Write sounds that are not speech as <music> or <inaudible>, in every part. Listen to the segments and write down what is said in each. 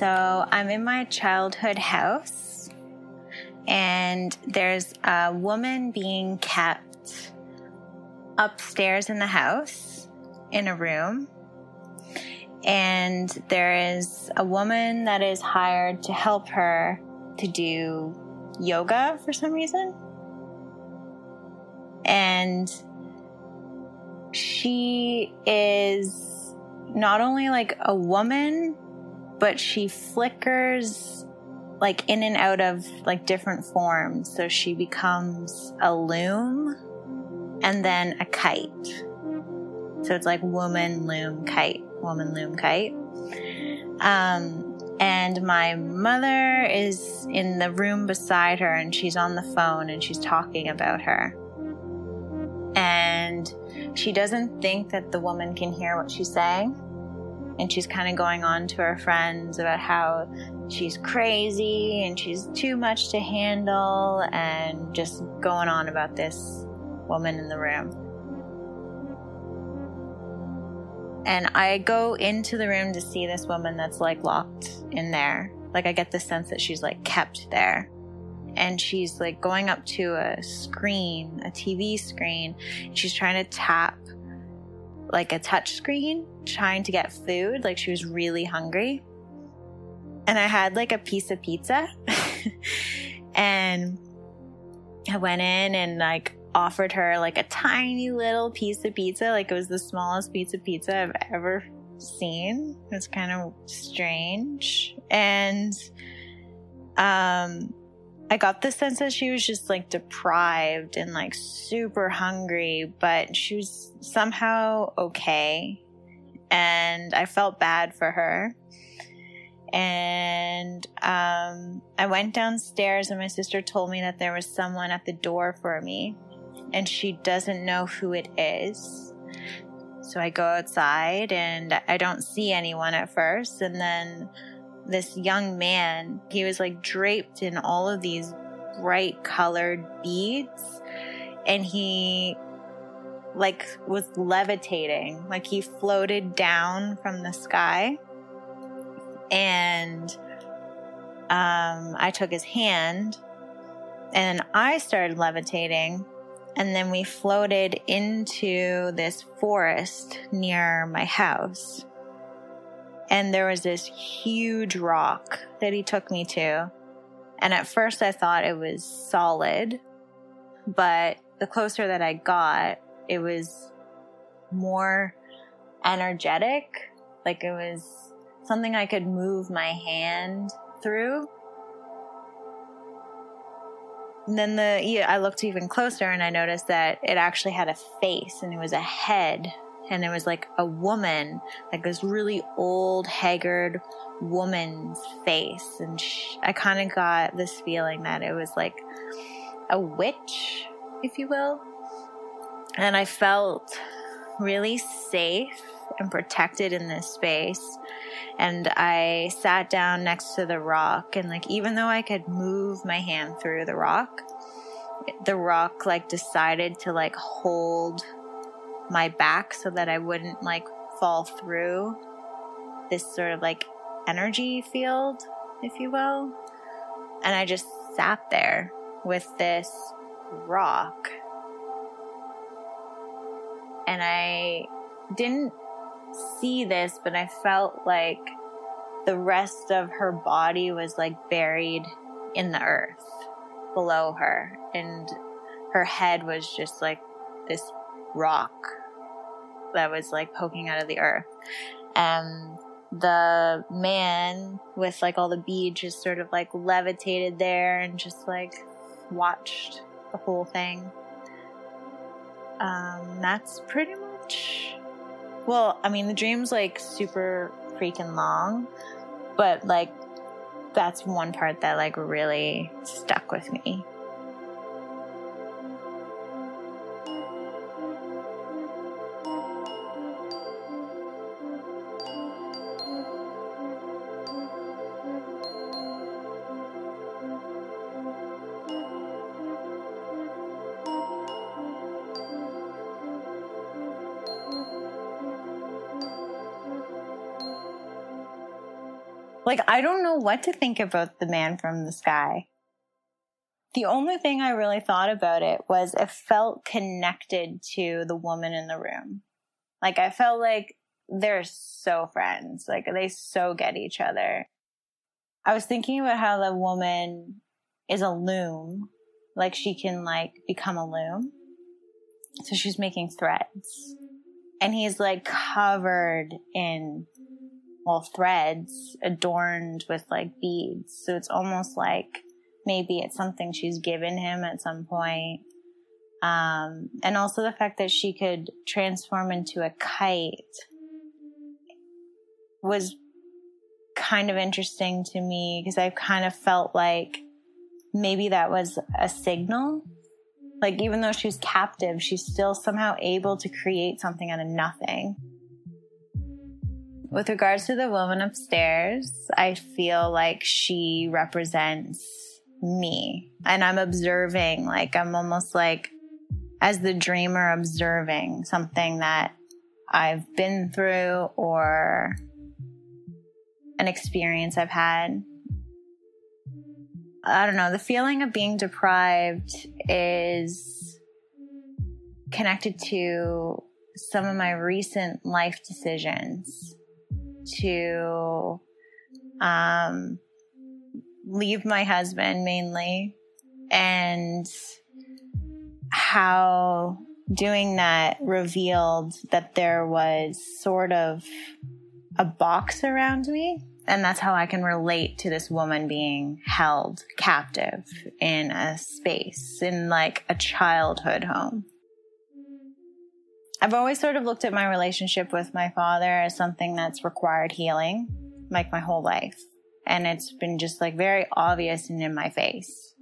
So I'm in my childhood house, and there's a woman being kept upstairs in the house in a room. And there is a woman that is hired to help her to do yoga for some reason. And she is not only like a woman, but she flickers like in and out of like different forms. So she becomes a loom and then a kite. So it's like woman, loom, kite, woman, loom, kite. Um, and my mother is in the room beside her and she's on the phone and she's talking about her. And she doesn't think that the woman can hear what she's saying. And she's kind of going on to her friends about how she's crazy and she's too much to handle and just going on about this woman in the room. And I go into the room to see this woman that's like locked in there. Like I get the sense that she's like kept there. And she's like going up to a screen, a TV screen. She's trying to tap like a touch screen, trying to get food. Like she was really hungry. And I had like a piece of pizza. <laughs> and I went in and like offered her like a tiny little piece of pizza. Like it was the smallest piece of pizza I've ever seen. It's kind of strange. And um I got the sense that she was just like deprived and like super hungry, but she was somehow okay. And I felt bad for her. And um, I went downstairs, and my sister told me that there was someone at the door for me and she doesn't know who it is. So I go outside and I don't see anyone at first. And then this young man, he was like draped in all of these bright colored beads. And he like was levitating, like he floated down from the sky. And um, I took his hand and I started levitating and then we floated into this forest near my house. And there was this huge rock that he took me to. And at first I thought it was solid, but the closer that I got, it was more energetic. Like it was something I could move my hand through. And then the I looked even closer and I noticed that it actually had a face and it was a head and it was like a woman, like this really old, haggard woman's face. And she, I kind of got this feeling that it was like a witch, if you will. And I felt really safe and protected in this space. And I sat down next to the rock, and like, even though I could move my hand through the rock, the rock like decided to like hold my back so that I wouldn't like fall through this sort of like energy field, if you will. And I just sat there with this rock. And I didn't see this, but I felt like the rest of her body was like buried in the earth below her, and her head was just like this rock that was like poking out of the earth. And the man with like all the beads just sort of like levitated there and just like watched the whole thing. Um, that's pretty much well, I mean, the dream's like super freaking long, but like that's one part that like really stuck with me. Like, I don't know what to think about the man from the sky. The only thing I really thought about it was it felt connected to the woman in the room. Like, I felt like they're so friends. Like, they so get each other. I was thinking about how the woman is a loom. Like, she can, like, become a loom. So she's making threads. And he's, like, covered in well, threads adorned with like beads. So it's almost like maybe it's something she's given him at some point. Um, and also the fact that she could transform into a kite was kind of interesting to me because I kind of felt like maybe that was a signal. Like, even though she's captive, she's still somehow able to create something out of nothing. With regards to the woman upstairs, I feel like she represents me. And I'm observing, like, I'm almost like, as the dreamer, observing something that I've been through or an experience I've had. I don't know, the feeling of being deprived is connected to some of my recent life decisions to um, leave my husband mainly and how doing that revealed that there was sort of a box around me. And that's how I can relate to this woman being held captive in a space, in like a childhood home. I've always sort of looked at my relationship with my father as something that's required healing, like my whole life. And it's been just like very obvious and in my face.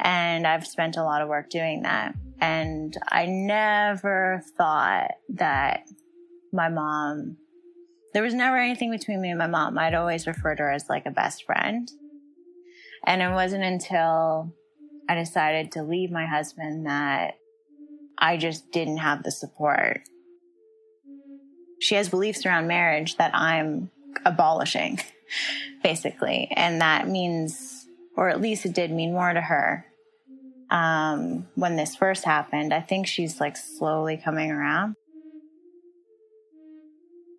And I've spent a lot of work doing that. And I never thought that my mom, there was never anything between me and my mom. I'd always referred to her as like a best friend. And it wasn't until I decided to leave my husband that I just didn't have the support. She has beliefs around marriage that I'm abolishing, <laughs> basically. And that means, or at least it did mean more to her um, when this first happened. I think she's like slowly coming around.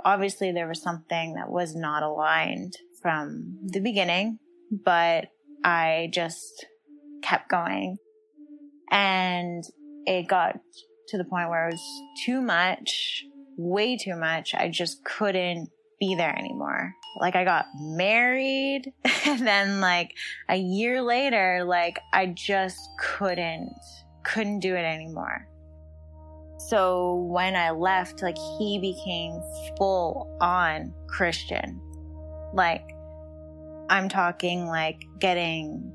Obviously, there was something that was not aligned from the beginning, but I just kept going. And it got to the point where it was too much, way too much. I just couldn't be there anymore. Like I got married <laughs> and then like a year later, like I just couldn't, couldn't do it anymore. So when I left, like he became full on Christian. Like I'm talking like getting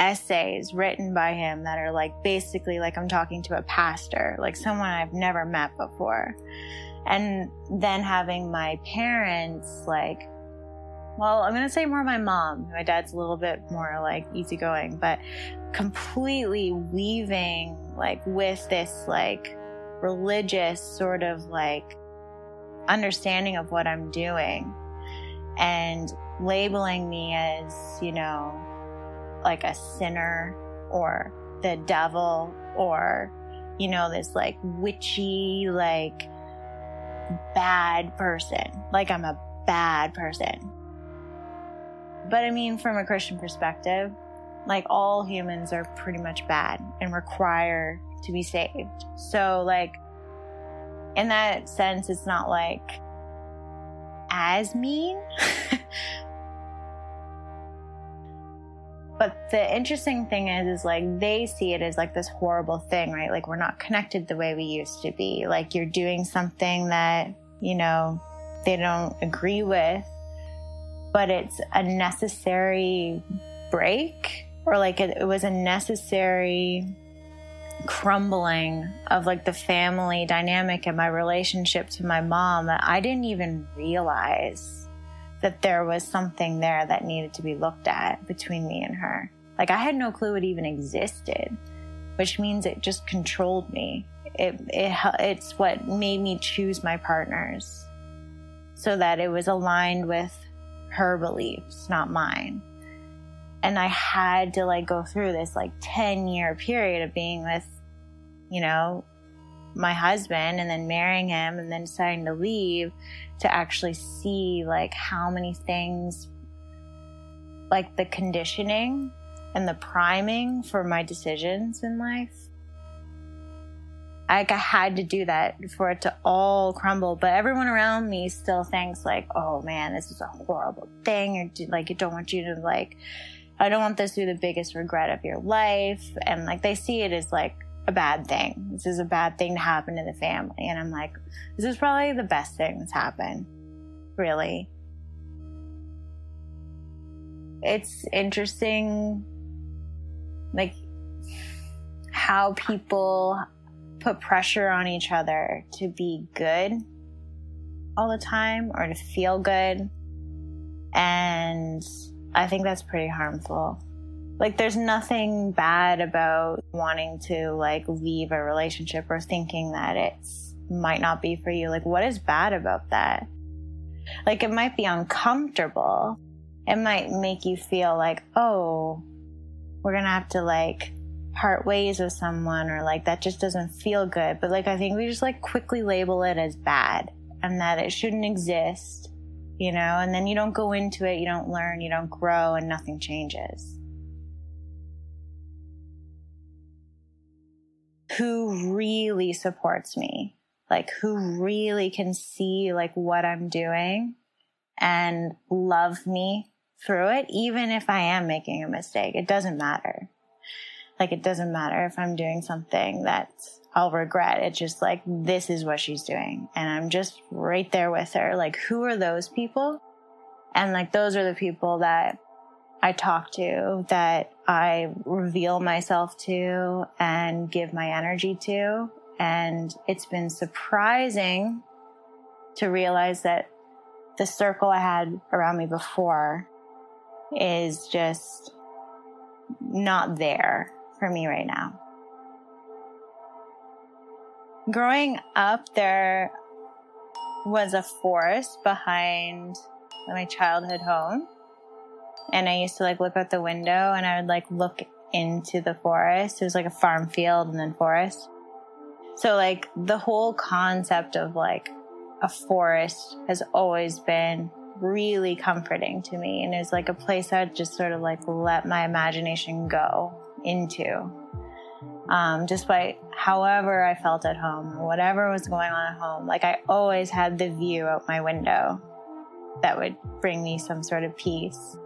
essays written by him that are like basically like I'm talking to a pastor, like someone I've never met before. And then having my parents like well, I'm going to say more my mom. My dad's a little bit more like easygoing, but completely weaving like with this like religious sort of like understanding of what I'm doing and labeling me as, you know, like a sinner or the devil or, you know, this like witchy, like bad person. Like I'm a bad person. But I mean, from a Christian perspective, like all humans are pretty much bad and require to be saved. So, like, in that sense, it's not like as mean, <laughs> But the interesting thing is, is like they see it as like this horrible thing, right? Like we're not connected the way we used to be. Like you're doing something that, you know, they don't agree with, but it's a necessary break or like it, it was a necessary crumbling of like the family dynamic and my relationship to my mom that I didn't even realize that there was something there that needed to be looked at between me and her. Like I had no clue it even existed, which means it just controlled me. It, it it's what made me choose my partners so that it was aligned with her beliefs, not mine. And I had to like go through this like 10 year period of being with, you know, my husband and then marrying him and then deciding to leave to actually see like how many things like the conditioning and the priming for my decisions in life. Like I had to do that for it to all crumble, but everyone around me still thinks like, "Oh man, this is a horrible thing," or like, "I don't want you to like, I don't want this to be the biggest regret of your life," and like they see it as like a bad thing. This is a bad thing to happen to the family, and I'm like, this is probably the best thing that's happened, really. It's interesting like how people put pressure on each other to be good all the time or to feel good. And I think that's pretty harmful. Like there's nothing bad about wanting to like leave a relationship or thinking that it's might not be for you. Like what is bad about that? Like it might be uncomfortable. It might make you feel like, "Oh, we're gonna have to like part ways with someone or like that just doesn't feel good. But like I think we just like quickly label it as bad and that it shouldn't exist, you know, and then you don't go into it, you don't learn, you don't grow, and nothing changes. Who really supports me? Like who really can see like what I'm doing and love me through it, even if I am making a mistake. It doesn't matter. Like, it doesn't matter if I'm doing something that I'll regret. It's just like, this is what she's doing. And I'm just right there with her. Like, who are those people? And like, those are the people that I talk to, that I reveal myself to and give my energy to. And it's been surprising to realize that the circle I had around me before is just not there for me right now. Growing up, there was a forest behind my childhood home. And I used to like look out the window and I would like look into the forest. It was like a farm field and then forest. So like the whole concept of like a forest has always been really comforting to me. And it was like a place I'd just sort of like let my imagination go into. Um, despite however I felt at home, whatever was going on at home, like I always had the view out my window that would bring me some sort of peace.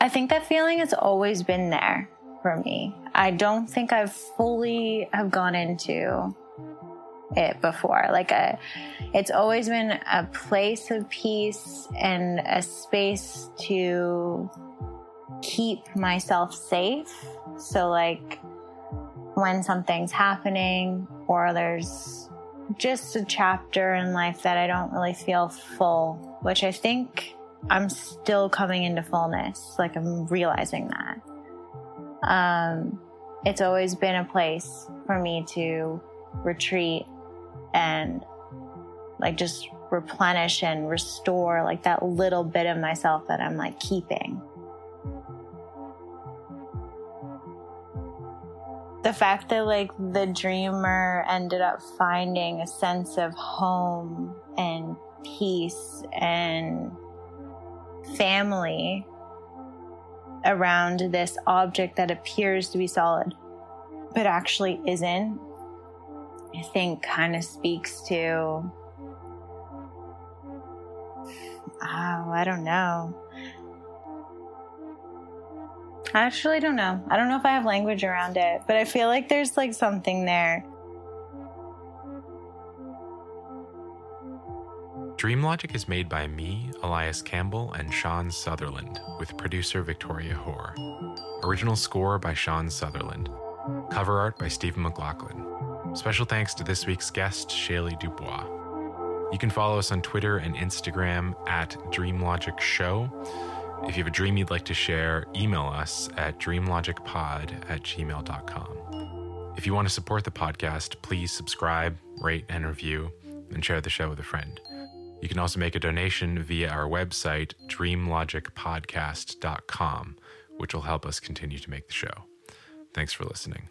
I think that feeling has always been there for me. I don't think I've fully have gone into it before. Like a, it's always been a place of peace and a space to keep myself safe. So like when something's happening or there's just a chapter in life that I don't really feel full, which I think I'm still coming into fullness. Like I'm realizing that. Um, it's always been a place for me to retreat and like just replenish and restore like that little bit of myself that I'm like keeping. The fact that like the dreamer ended up finding a sense of home and peace and family around this object that appears to be solid but actually isn't I think kind of speaks to, oh, I don't know. I actually don't know. I don't know if I have language around it, but I feel like there's like something there. Dream Logic is made by me, Elias Campbell, and Sean Sutherland, with producer Victoria Hoare. Original score by Sean Sutherland. Cover art by Stephen McLaughlin. Special thanks to this week's guest, Shaylee Dubois. You can follow us on Twitter and Instagram at DreamLogicShow. Show. If you have a dream you'd like to share, email us at dreamlogicpod at gmail.com. If you want to support the podcast, please subscribe, rate, and review, and share the show with a friend. You can also make a donation via our website, dreamlogicpodcast.com, which will help us continue to make the show. Thanks for listening.